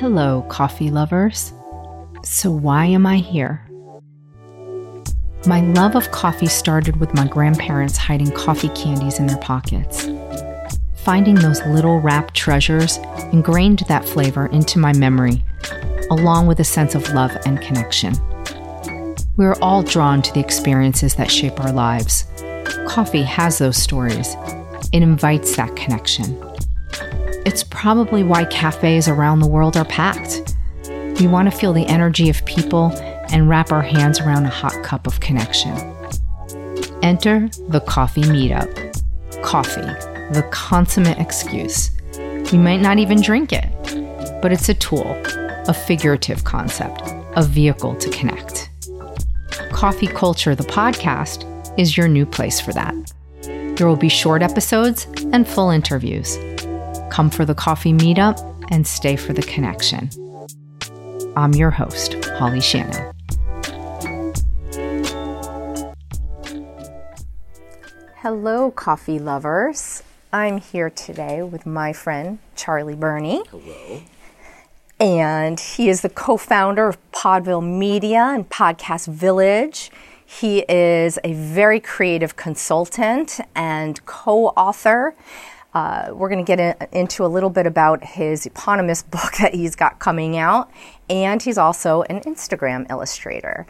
Hello, coffee lovers. So, why am I here? My love of coffee started with my grandparents hiding coffee candies in their pockets. Finding those little wrapped treasures ingrained that flavor into my memory, along with a sense of love and connection. We are all drawn to the experiences that shape our lives. Coffee has those stories, it invites that connection. It's probably why cafes around the world are packed. We want to feel the energy of people and wrap our hands around a hot cup of connection. Enter the coffee meetup. Coffee, the consummate excuse. You might not even drink it, but it's a tool, a figurative concept, a vehicle to connect. Coffee Culture, the podcast, is your new place for that. There will be short episodes and full interviews. Come for the coffee meetup and stay for the connection. I'm your host, Holly Shannon. Hello, coffee lovers. I'm here today with my friend Charlie Burney. Hello. And he is the co founder of Podville Media and Podcast Village. He is a very creative consultant and co author. Uh, we're going to get in, into a little bit about his eponymous book that he's got coming out, and he's also an Instagram illustrator.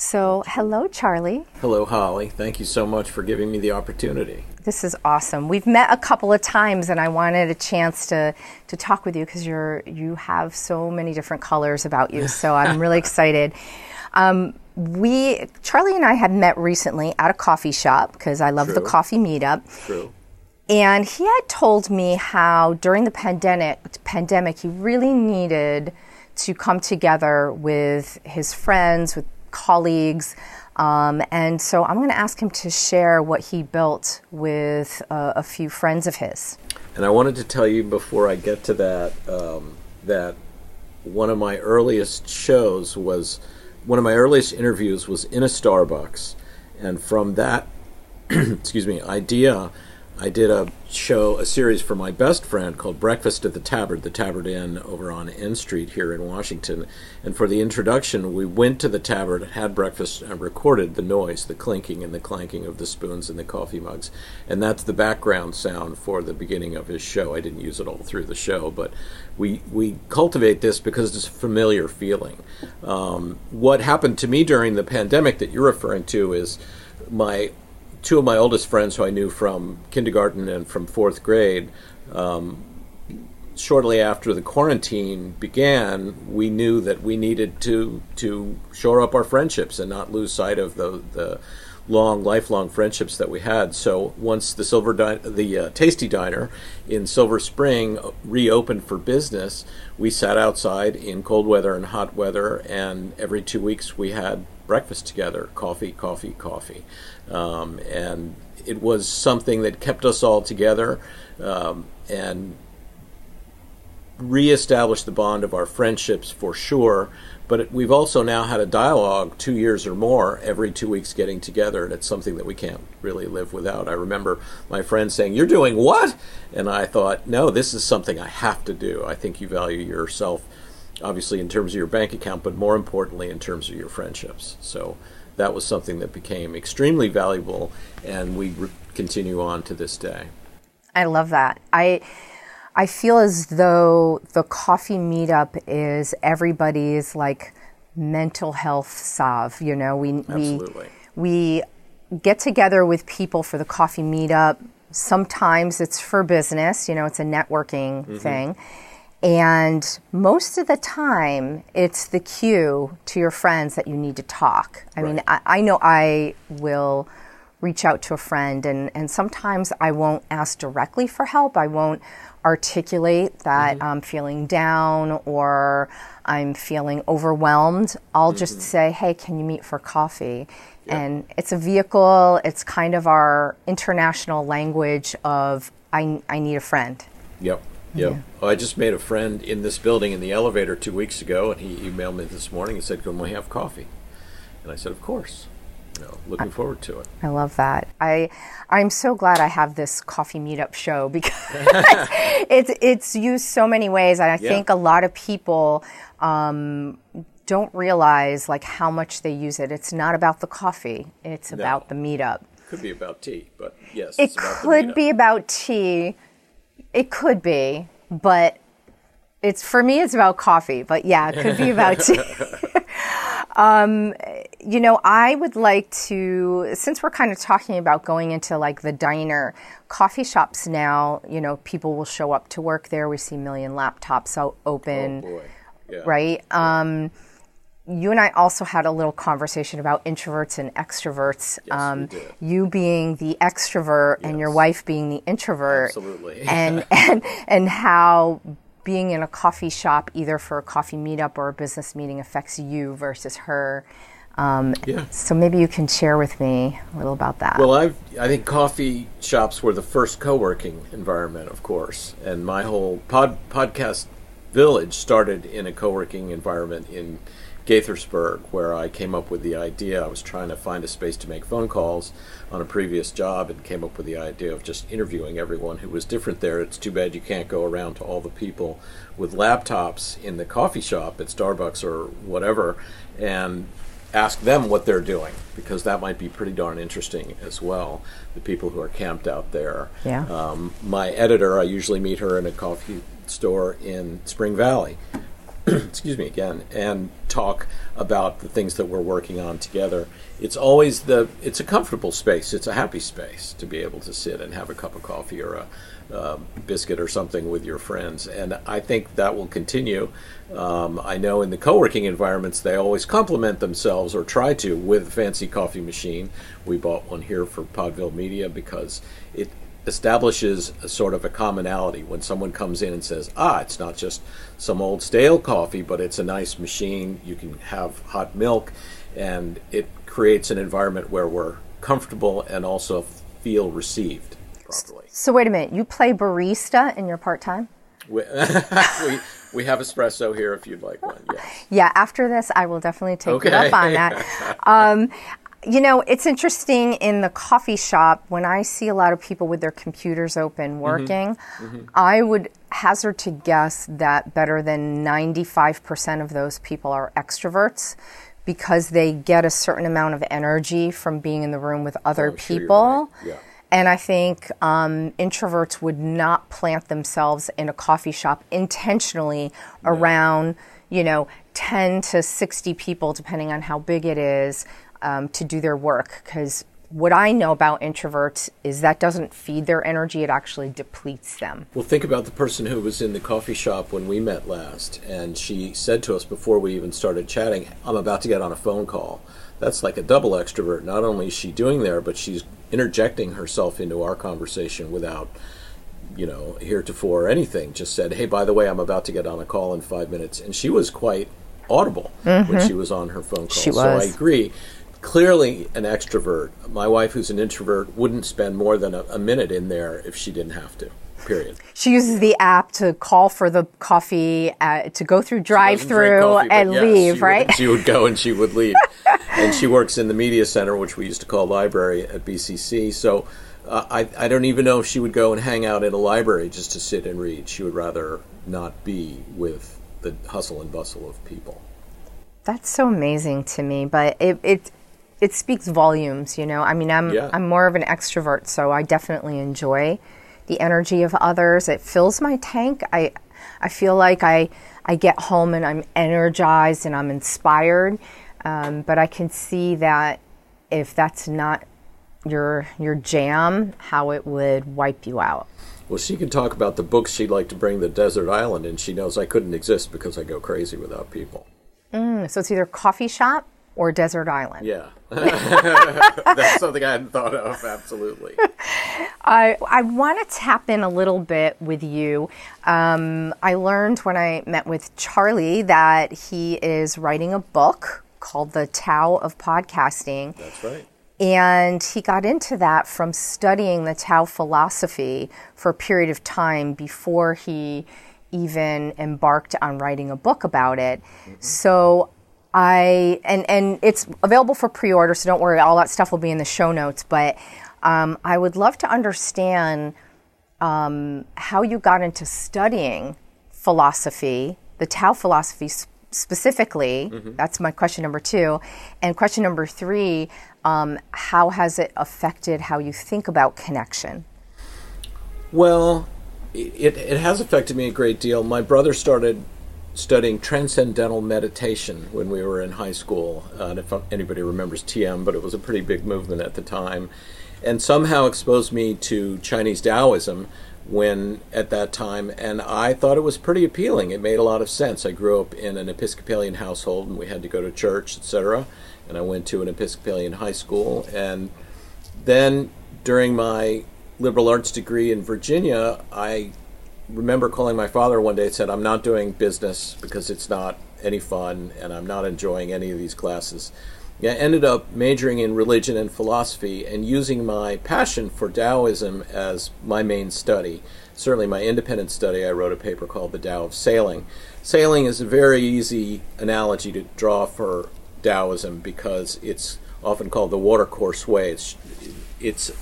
So, hello, Charlie. Hello, Holly. Thank you so much for giving me the opportunity. This is awesome. We've met a couple of times, and I wanted a chance to to talk with you because you're you have so many different colors about you. So I'm really excited. Um, we Charlie and I had met recently at a coffee shop because I love the coffee meetup. True. And he had told me how during the pandemic, pandemic, he really needed to come together with his friends, with colleagues. Um, and so I'm going to ask him to share what he built with uh, a few friends of his. And I wanted to tell you before I get to that um, that one of my earliest shows was one of my earliest interviews was in a Starbucks, and from that, excuse me, idea, I did a show, a series for my best friend called Breakfast at the Tabard, the Tabard Inn over on N Street here in Washington. And for the introduction, we went to the Tabard, had breakfast, and recorded the noise, the clinking and the clanking of the spoons and the coffee mugs. And that's the background sound for the beginning of his show. I didn't use it all through the show, but we, we cultivate this because it's a familiar feeling. Um, what happened to me during the pandemic that you're referring to is my two of my oldest friends who I knew from kindergarten and from fourth grade, um, shortly after the quarantine began, we knew that we needed to to shore up our friendships and not lose sight of the the long, lifelong friendships that we had. So once the Silver the uh, Tastee Diner in Silver Spring reopened for business, we sat outside in cold weather and hot weather, and every two weeks we had breakfast together, coffee, coffee, coffee, um, and it was something that kept us all together um, and reestablished the bond of our friendships for sure. But we've also now had a dialogue two years or more every two weeks getting together, and it's something that we can't really live without. I remember my friend saying, You're doing what? And I thought, No, this is something I have to do. I think you value yourself, obviously, in terms of your bank account, but more importantly, in terms of your friendships. So that was something that became extremely valuable, and we re- continue on to this day. I love that. I I feel as though the coffee meetup is everybody's like mental health salve. You know, we Absolutely. we we get together with people for the coffee meetup. Sometimes it's for business. You know, it's a networking mm-hmm. thing. And most of the time, it's the cue to your friends that you need to talk. I mean, I, I know I will reach out to a friend, and, and sometimes I won't ask directly for help. I won't articulate that mm-hmm. I'm feeling down or I'm feeling overwhelmed. I'll just mm-hmm. say, hey, can you meet for coffee? And it's a vehicle, it's kind of our international language of, I, I need a friend. Yep. Yep. Oh, I just made a friend in this building in the elevator two weeks ago, and he emailed me this morning and said, "Can we have coffee?" And I said, "Of course." you know, looking forward to it. I love that. I I'm so glad I have this coffee meetup show because it's it's used so many ways, and I Yeah. think a lot of people um, don't realize like how much they use it. It's not about the coffee; it's about the meetup. Could be about tea, but yes, It it's about could meetup. be about tea. It could be, but it's for me. It's about coffee. But yeah, it could be about tea. um, you know, I would like to, since we're kind of talking about going into like the diner, coffee shops now. You know, people will show up to work there. We see a million laptops out open Oh boy, yeah. right? Um, you and I also had a little conversation about introverts and extroverts. we um, did. You being the extrovert and your wife being the introvert. Absolutely. And and and how being in a coffee shop, either for a coffee meetup or a business meeting, affects you versus her. Um, Yeah. So maybe you can share with me a little about that. Well, I've, I think coffee shops were the first co-working environment, of course, and my whole pod, podcast village started in a co-working environment in Gaithersburg, where I came up with the idea. I was trying to find a space to make phone calls on a previous job, and came up with the idea of just interviewing everyone who was different there. It's too bad you can't go around to all the people with laptops in the coffee shop at Starbucks or whatever, and ask them what they're doing because that might be pretty darn interesting as well. The people who are camped out there. Yeah. Um, my editor, I usually meet her in a coffee store in Spring Valley. excuse me again, and talk about the things that we're working on together. It's always the it's a comfortable space. It's a happy space to be able to sit and have a cup of coffee or a uh, biscuit or something with your friends, and I think that will continue. Um, I know in the co-working environments they always complement themselves or try to with fancy coffee machine. We bought one here for Podville Media because it establishes a sort of a commonality when someone comes in and says, "Ah, it's not just some old stale coffee, but it's a nice machine. You can have hot milk, and it creates an environment where we're comfortable and also feel received properly." so wait a minute. You play barista in your part time? We, we, we have espresso here if you'd like one. Yes. Yeah, after this, I will definitely take Okay. you up on that. um, you know, it's interesting in the coffee shop when I see a lot of people with their computers open working. I would hazard to guess that better than 95% of those people are extroverts because they get a certain amount of energy from being in the room with other Oh, sure, people. right. Yeah. And I think um, introverts would not plant themselves in a coffee shop intentionally around, you know, 10 to 60 people, depending on how big it is, um, to do their work. Because what I know about introverts is that doesn't feed their energy, it actually depletes them. Well, think about the person who was in the coffee shop when we met last, and she said to us before we even started chatting, I'm about to get on a phone call. That's like a double extrovert. Not only is she doing there, but she's interjecting herself into our conversation without, you know, heretofore or anything. Just said, hey, by the way, I'm about to get on a call in five minutes. And she was quite audible when she was on her phone call. She So I agree. Clearly, an extrovert. My wife, who's an introvert, wouldn't spend more than a, a minute in there if she didn't have to. Period. She uses the app to call for the coffee, uh, to go through drive-through coffee, and yes, leave, she right? Would, she would go and she would leave. and she works in the media center, which we used to call library at BCC. So uh, I, I don't even know if she would go and hang out in a library just to sit and read. She would rather not be with the hustle and bustle of people. That's so amazing to me, but it it it speaks volumes, you know. I mean, I'm Yeah. I'm more of an extrovert, so I definitely enjoy the energy of others. It fills my tank. I I feel like I I get home and I'm energized and I'm inspired. Um, but I can see that if that's not your your jam, how it would wipe you out. Well, she can talk about the books she'd like to bring to Desert Island, and she knows I couldn't exist because I go crazy without people. So it's either coffee shop or desert island. Yeah. That's something I hadn't thought of, absolutely. I, I want to tap in a little bit with you. Um, I learned when I met with Charlie that he is writing a book called The Tao of Podcasting. That's right. And he got into that from studying the Tao philosophy for a period of time before he even embarked on writing a book about it. So I and and it's available for pre-order, so don't worry. All that stuff will be in the show notes. But um, I would love to understand um, how you got into studying philosophy, the Tao philosophy specifically. Mm-hmm. That's my question number two, and question number three: um, How has it affected how you think about connection? Well, it, it has affected me a great deal. My brother started studying transcendental meditation when we were in high school. Uh, if anybody remembers TM, but it was a pretty big movement at the time, and somehow exposed me to Chinese Taoism when at that time, and I thought it was pretty appealing. It made a lot of sense. I grew up in an Episcopalian household, and we had to go to church, etc. And I went to an Episcopalian high school, and then during my liberal arts degree in Virginia, I remember calling my father one day and said, I'm not doing business because it's not any fun and I'm not enjoying any of these classes. I ended up majoring in religion and philosophy and using my passion for Taoism as my main study. Certainly, my independent study, I wrote a paper called The Tao of Sailing. Sailing is a very easy analogy to draw for Taoism because it's often called the watercourse way. It's, it's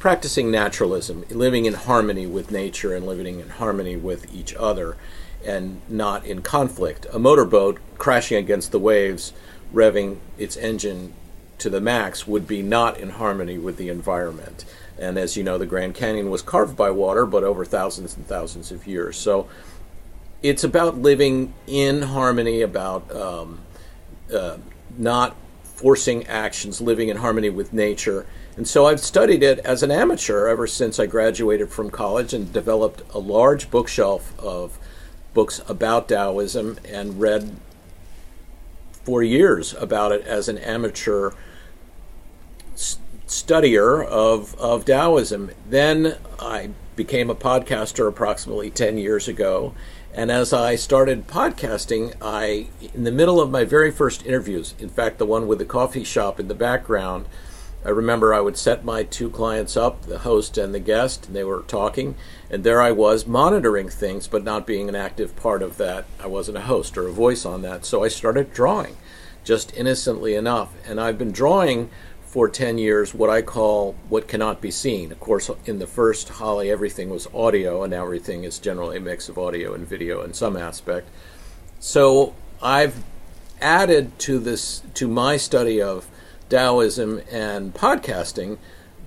practicing naturalism, living in harmony with nature and living in harmony with each other and not in conflict. A motorboat crashing against the waves, revving its engine to the max, would be not in harmony with the environment. And as you know, the Grand Canyon was carved by water, but over thousands and thousands of years. So it's about living in harmony, about um, uh, not forcing actions, living in harmony with nature and so I've studied it as an amateur ever since I graduated from college and developed a large bookshelf of books about Taoism and read for years about it as an amateur studier of, of Taoism. Then I became a podcaster approximately 10 years ago. And as I started podcasting, I, in the middle of my very first interviews, in fact, the one with the coffee shop in the background, I remember I would set my two clients up, the host and the guest, and they were talking, and there I was monitoring things, but not being an active part of that. I wasn't a host or a voice on that, so I started drawing, just innocently enough. And I've been drawing for 10 years what I call what cannot be seen. Of course, in the first Holly, everything was audio, and now everything is generally a mix of audio and video in some aspect. So I've added to this, to my study of Taoism and podcasting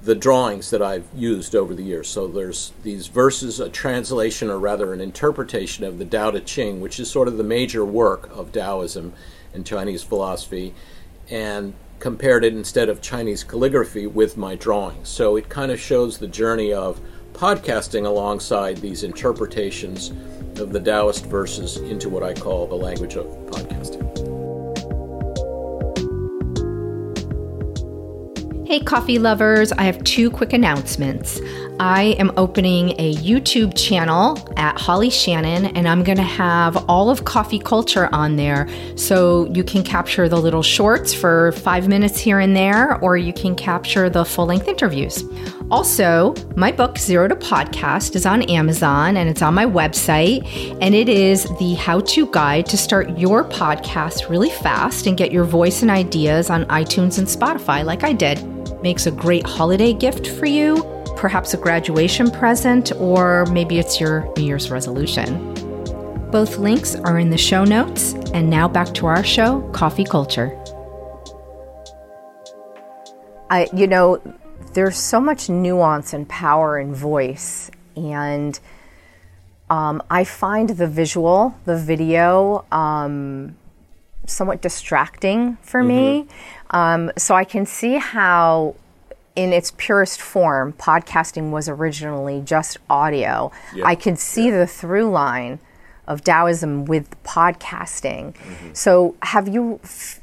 the drawings that I've used over the years. So there's these verses, a translation or rather an interpretation of the Tao Te Ching, which is sort of the major work of Taoism and Chinese philosophy, and compared it instead of Chinese calligraphy with my drawings. So it kind of shows the journey of podcasting alongside these interpretations of the Taoist verses into what I call the language of podcasting. Hey, coffee lovers, I have two quick announcements. I am opening a YouTube channel at Holly Shannon, and I'm going to have all of coffee culture on there. So you can capture the little shorts for five minutes here and there, or you can capture the full length interviews. Also, my book, Zero to Podcast, is on Amazon and it's on my website. And it is the how to guide to start your podcast really fast and get your voice and ideas on iTunes and Spotify, like I did makes a great holiday gift for you, perhaps a graduation present, or maybe it's your New Year's resolution. Both links are in the show notes. And now back to our show, Coffee Culture. I, you know, there's so much nuance and power in voice, and um, I find the visual, the video, um, somewhat distracting for mm-hmm. me. Um, so I can see how, in its purest form, podcasting was originally just audio. Yeah. I can see yeah. the through line of Taoism with podcasting. Mm-hmm. So, have you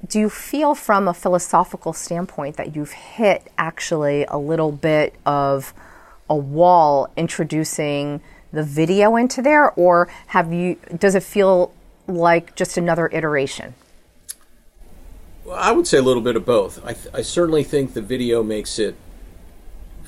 do you feel from a philosophical standpoint that you've hit actually a little bit of a wall introducing the video into there, or have you? Does it feel like just another iteration? I would say a little bit of both. I, th- I certainly think the video makes it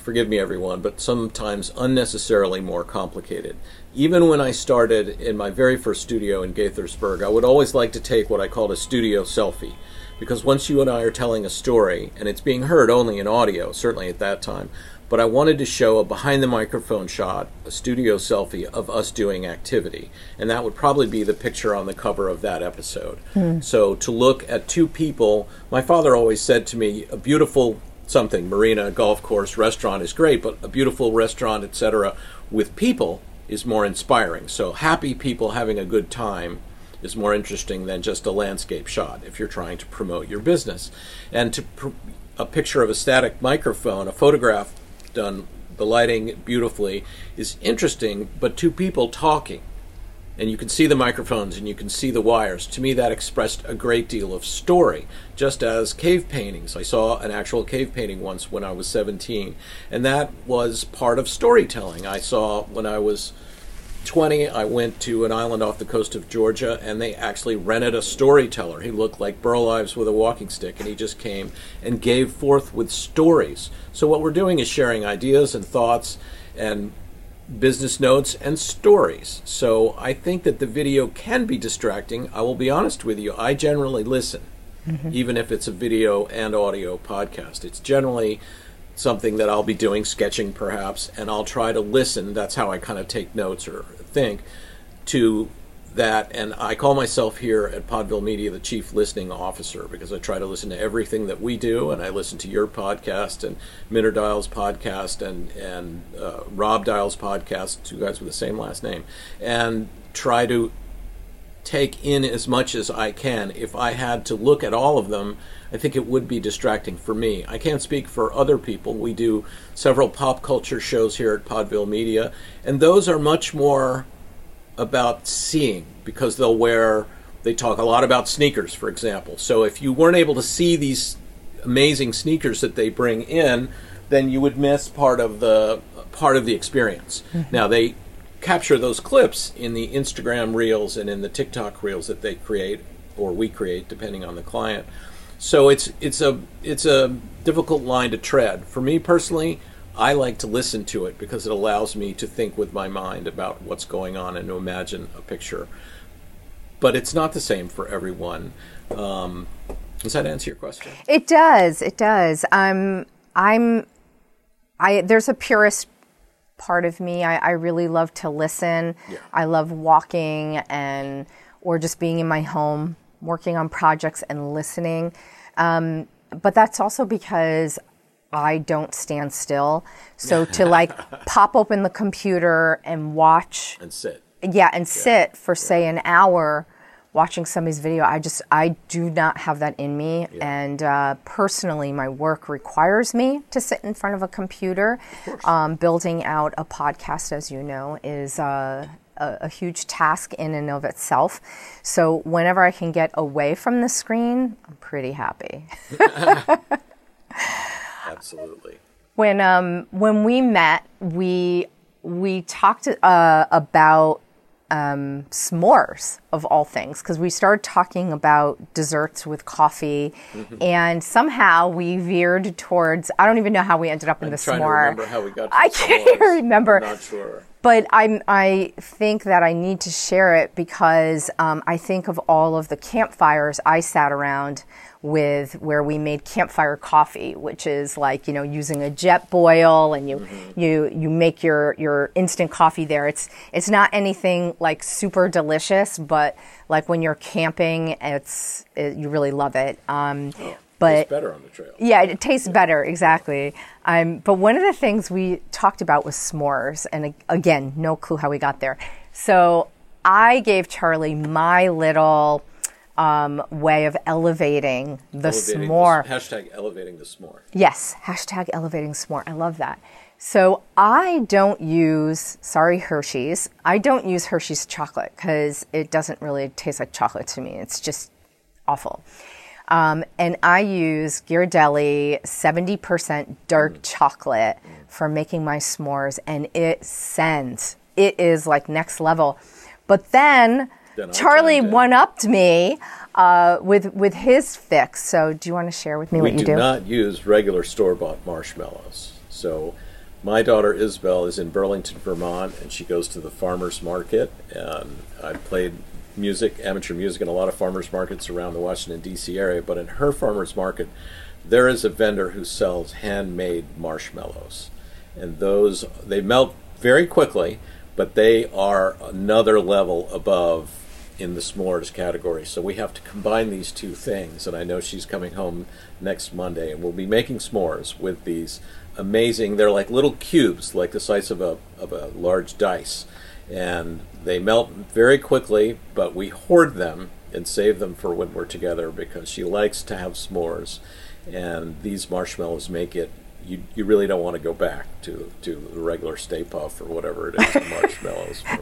forgive me everyone, but sometimes unnecessarily more complicated. Even when I started in my very first studio in Gaithersburg, I would always like to take what I called a studio selfie. Because once you and I are telling a story, and it's being heard only in audio, certainly at that time, but I wanted to show a behind the microphone shot, a studio selfie of us doing activity. And that would probably be the picture on the cover of that episode. Hmm. So to look at two people, my father always said to me, a beautiful something, marina, golf course, restaurant is great, but a beautiful restaurant, etc., with people is more inspiring. So happy people having a good time is more interesting than just a landscape shot if you're trying to promote your business. And to pr- a picture of a static microphone, a photograph done the lighting beautifully is interesting, but two people talking and you can see the microphones and you can see the wires. To me, that expressed a great deal of story, just as cave paintings. I saw an actual cave painting once when I was 17, and that was part of storytelling. I saw when I was 20, I went to an island off the coast of Georgia, and they actually rented a storyteller. He looked like Burl Ives with a walking stick, and he just came and gave forth with stories. So, what we're doing is sharing ideas and thoughts and business notes and stories. So, I think that the video can be distracting. I will be honest with you, I generally listen, mm-hmm. even if it's a video and audio podcast. It's generally something that I'll be doing, sketching perhaps, and I'll try to listen. That's how I kind of take notes or think to that. And I call myself here at Podville Media the chief listening officer because I try to listen to everything that we do, and I listen to your podcast and Minter Dial's podcast and and uh, Rob Dial's podcast, two guys with the same last name, and try to take in as much as I can. If I had to look at all of them, I think it would be distracting for me. I can't speak for other people. We do several pop culture shows here at Podville Media, and those are much more about seeing because they'll wear, they talk a lot about sneakers, for example. So if you weren't able to see these amazing sneakers that they bring in, then you would miss part of the part of the experience. Mm-hmm. Now they capture those clips in the Instagram reels and in the TikTok reels that they create or we create depending on the client. So it's it's a it's a difficult line to tread. For me personally, I like to listen to it because it allows me to think with my mind about what's going on and to imagine a picture. But it's not the same for everyone. Um, does that answer your question? It does. It does. I'm. I'm. I. There's a purist part of me. I, I really love to listen. Yeah. I love walking and or just being in my home, working on projects and listening. Um, but that's also because I don't stand still. So to like pop open the computer and watch And sit. yeah and sit for say an hour watching somebody's video i just i do not have that in me. And uh, personally my work requires me to sit in front of a computer. Um, building out a podcast as you know is uh, a, a huge task in and of itself. So whenever i can get away from the screen i'm pretty happy. Absolutely. when um when we met we we talked uh, about um, s'mores of all things because we started talking about desserts with coffee Mm-hmm. and somehow we veered towards i don't even know how we ended up in I'm the trying to s'more remember how we got to i can't s'mores. even remember I'm not sure. But I'm, I think that I need to share it because um, I think of all of the campfires I sat around with where we made campfire coffee, which is like you know using a Jetboil and you you you make your your instant coffee there. It's it's not anything like super delicious, but like when you're camping, it's it, you really love it. Um, but It's better on the trail. yeah, it tastes better, exactly. Um, but one of the things we talked about was s'mores, and again, no clue how we got there. So I gave Charlie my little um, way of elevating the Elevating s'more. The, hashtag elevating the s'more. Yes, hashtag elevating s'more. I love that. So I don't use, sorry, Hershey's. I don't use Hershey's chocolate because it doesn't really taste like chocolate to me. It's just awful. Um, and I use Ghirardelli 70% dark chocolate for making my s'mores, and it sends. It is like next level. But then, Then Charlie one upped me uh, with with his fix. So, do you want to share with me We what you do We do? not use regular store bought marshmallows. So my daughter Isabel is in Burlington, Vermont, and she goes to the farmers market. And I played music, amateur music, in a lot of farmers markets around the Washington D.C. area. But in her farmers market, there is a vendor who sells handmade marshmallows, and those they melt very quickly, but they are another level above in the s'mores category. So we have to combine these two things. And I know she's coming home next Monday, and we'll be making s'mores with these amazing. They're like little cubes, like the size of a of a large dice, and they melt very quickly. But we hoard them and save them for when we're together because she likes to have s'mores, and these marshmallows make it. You, you really don't want to go back to to the regular Stay Puft or whatever it is, marshmallows from,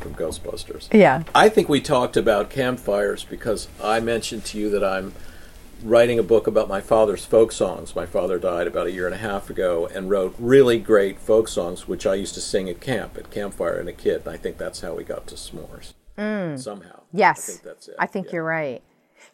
from Ghostbusters. Yeah. I think we talked about campfires because I mentioned to you that I'm writing a book about my father's folk songs. My father died about a year and a half ago and wrote really great folk songs, which I used to sing at camp, at campfire, and a kid. And I think that's how we got to s'mores somehow. Yes. I think that's it. I think Yeah. you're right.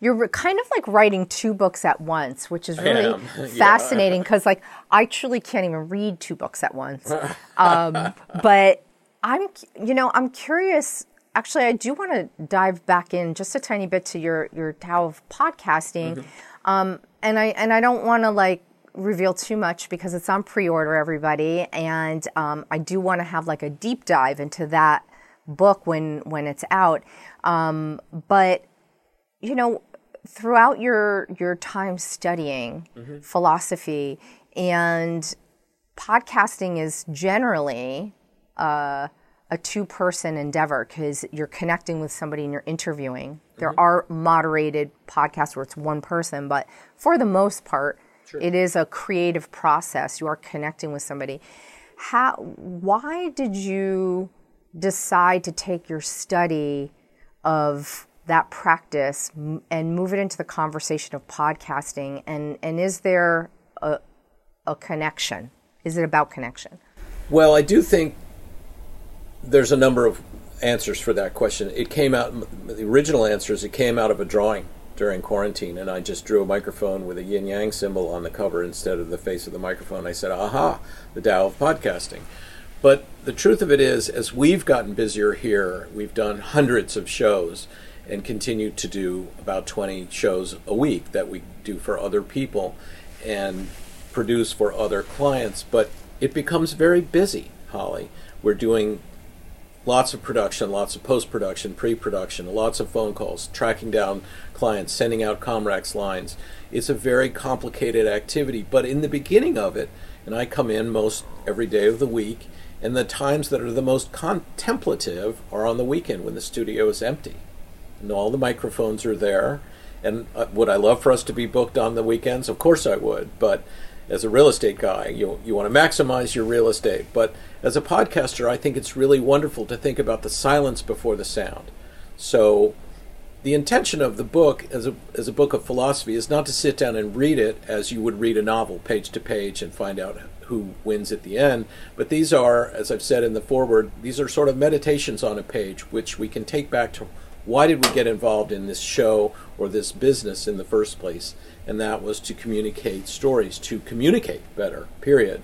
You're kind of like writing two books at once, which is really fascinating because, like, I truly can't even read two books at once. um, but I'm, you know, I'm curious. Actually, I do want to dive back in just a tiny bit to your your Tao of podcasting, Mm-hmm. um, and I and I don't want to like reveal too much because it's on pre-order, everybody, and um, I do want to have like a deep dive into that book when when it's out. Um, but you know, throughout your your time studying philosophy and podcasting is generally uh, a two person endeavor because you're connecting with somebody and you're interviewing. There mm-hmm. are moderated podcasts where it's one person, but for the most part, it is a creative process. You are connecting with somebody. How? Why did you decide to take your study of that practice and move it into the conversation of podcasting? And and is there a a connection? Is it about connection? Well, I do think there's a number of answers for that question. It came out, the original answer is it came out of a drawing during quarantine, and I just drew a microphone with a yin yang symbol on the cover instead of the face of the microphone. I said, aha, the Tao of podcasting. But the truth of it is, as we've gotten busier here, we've done hundreds of shows and continue to do about 20 shows a week that we do for other people and produce for other clients. But it becomes very busy, Holly. We're doing lots of production, lots of post production, pre production, lots of phone calls, tracking down clients, sending out Comrex lines. It's a very complicated activity, but in the beginning of it, and I come in most every day of the week, and the times that are the most contemplative are on the weekend when the studio is empty. And all the microphones are there. And uh, would I love for us to be booked on the weekends? Of course I would. But as a real estate guy, you, you want to maximize your real estate. But as a podcaster, I think it's really wonderful to think about the silence before the sound. So the intention of the book as a, as a book of philosophy is not to sit down and read it as you would read a novel page to page and find out who wins at the end but these are as i've said in the foreword these are sort of meditations on a page which we can take back to why did we get involved in this show or this business in the first place and that was to communicate stories to communicate better period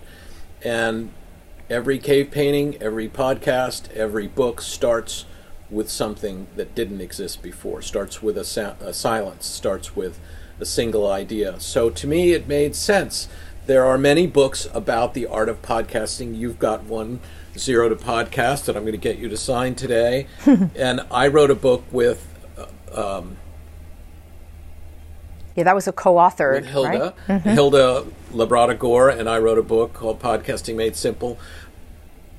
and every cave painting every podcast every book starts with something that didn't exist before. Starts with a, sa- a silence, starts with a single idea. So to me, it made sense. There are many books about the art of podcasting. You've got one, Zero to Podcast, that I'm going to get you to sign today. and I wrote a book with uh, um, Yeah, that was a co-authored, with Hilda, right? Hilda Labrada Gore, and I wrote a book called Podcasting Made Simple.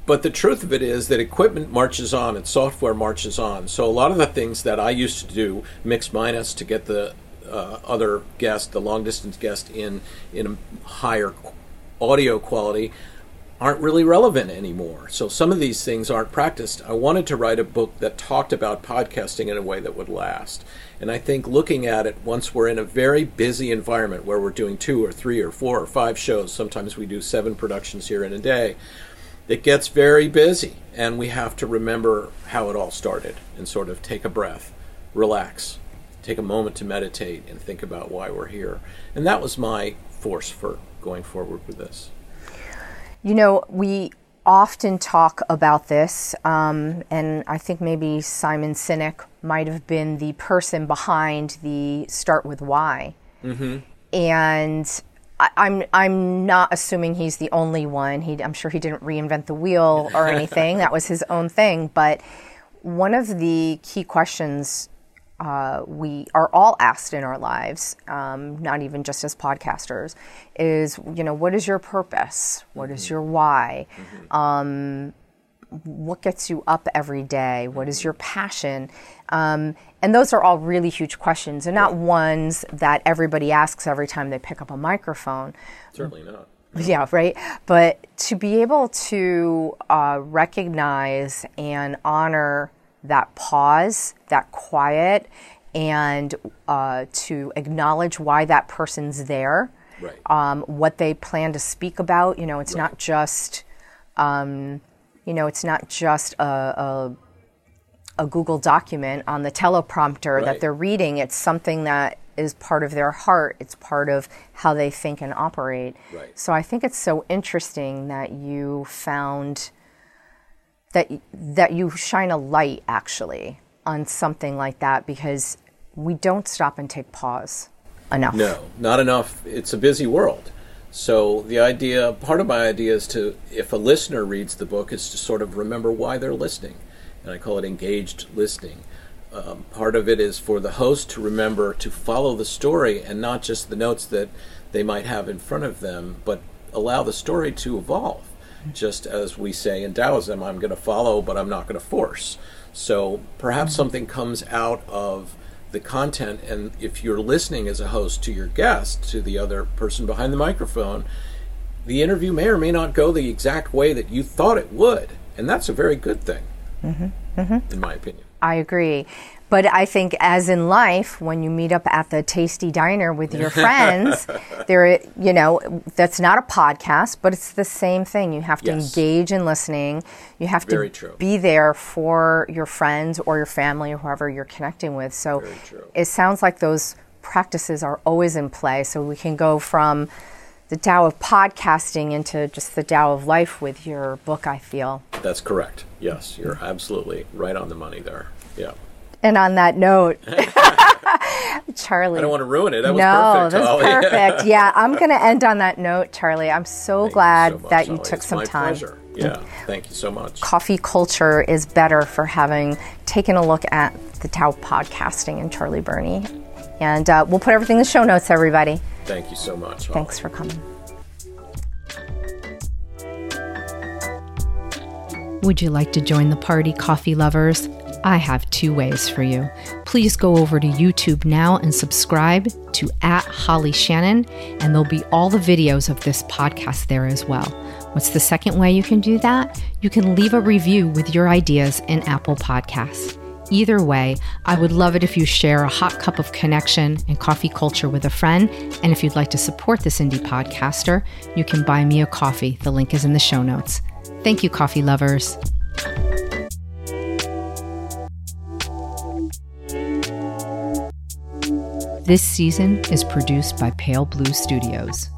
But the truth of it is that equipment marches on and software marches on. So a lot of the things that I used to do, mix minus to get the uh, other guest, the long distance guest, in in a higher audio quality, aren't really relevant anymore. So some of these things aren't practiced. I wanted to write a book that talked about podcasting in a way that would last. And I think looking at it, once we're in a very busy environment where we're doing two or three or four or five shows, sometimes we do seven productions here in a day, it gets very busy. And we have to remember how it all started and sort of take a breath, relax, take a moment to meditate and think about why we're here. And that was my force for going forward with this. You know, we often talk about this, um, and I think maybe Simon Sinek might have been the person behind the Start with Why. Mm-hmm. And I, I'm I'm not assuming he's the only one. He, I'm sure he didn't reinvent the wheel or anything. that was his own thing. But one of the key questions uh, we are all asked in our lives, um, not even just as podcasters, is you know what is your purpose? What is your why? Um, what gets you up every day? What is your passion? Um, and those are all really huge questions, and not ones that everybody asks every time they pick up a microphone. Certainly not. Yeah, right. But to be able to uh, recognize and honor that pause, that quiet, and uh, to acknowledge why that person's there, Right. um, what they plan to speak about. You know, it's not just, um, you know, it's not just a, a, a Google document on the teleprompter Right. that they're reading. It's something that is part of their heart. It's part of how they think and operate. Right. So I think it's so interesting that you found that that you shine a light actually on something like that because we don't stop and take pause enough. No, not enough. It's a busy world. So the idea, part of my idea is to, if a listener reads the book, is to sort of remember why they're listening, and I call it engaged listening. Um, part of it is for the host to remember to follow the story and not just the notes that they might have in front of them, but allow the story to evolve. Just as we say in Taoism, I'm going to follow, but I'm not going to force. So perhaps mm-hmm. something comes out of the content, and if you're listening as a host to your guest, to the other person behind the microphone, the interview may or may not go the exact way that you thought it would, and that's a very good thing, mm-hmm. Mm-hmm. in my opinion. I agree. But I think, as in life, when you meet up at the Tastee Diner with your friends, there, you know, that's not a podcast, but it's the same thing. You have to Yes. engage in listening. You have Very to true. be there for your friends or your family or whoever you're connecting with. So it sounds like those practices are always in play. So we can go from the Tao of podcasting into just the Tao of life with your book. I feel. That's correct. Yes, you're absolutely right on the money there. Yeah. And on that note, Charlie. I don't want to ruin it. That was no, perfect. that's Holly. perfect. yeah, I'm going to end on that note, Charlie. I'm so Thank you glad so much, that you Holly. took It's some my time. Pleasure. Yeah. Thank you so much. Coffee culture is better for having taken a look at the Tao podcasting and Charlie Burney. And uh, we'll put everything in the show notes, everybody. Thank you so much. Holly. Thanks for coming. Would you like to join the party, coffee lovers? I have two ways for you. Please go over to YouTube now and subscribe to at Holly Shannon, and there'll be all the videos of this podcast there as well. What's the second way you can do that? You can leave a review with your ideas in Apple Podcasts. Either way, I would love it if you share a hot cup of connection and coffee culture with a friend. And if you'd like to support this indie podcaster, you can buy me a coffee. The link is in the show notes. Thank you, coffee lovers. This season is produced by Pale Blue Studios.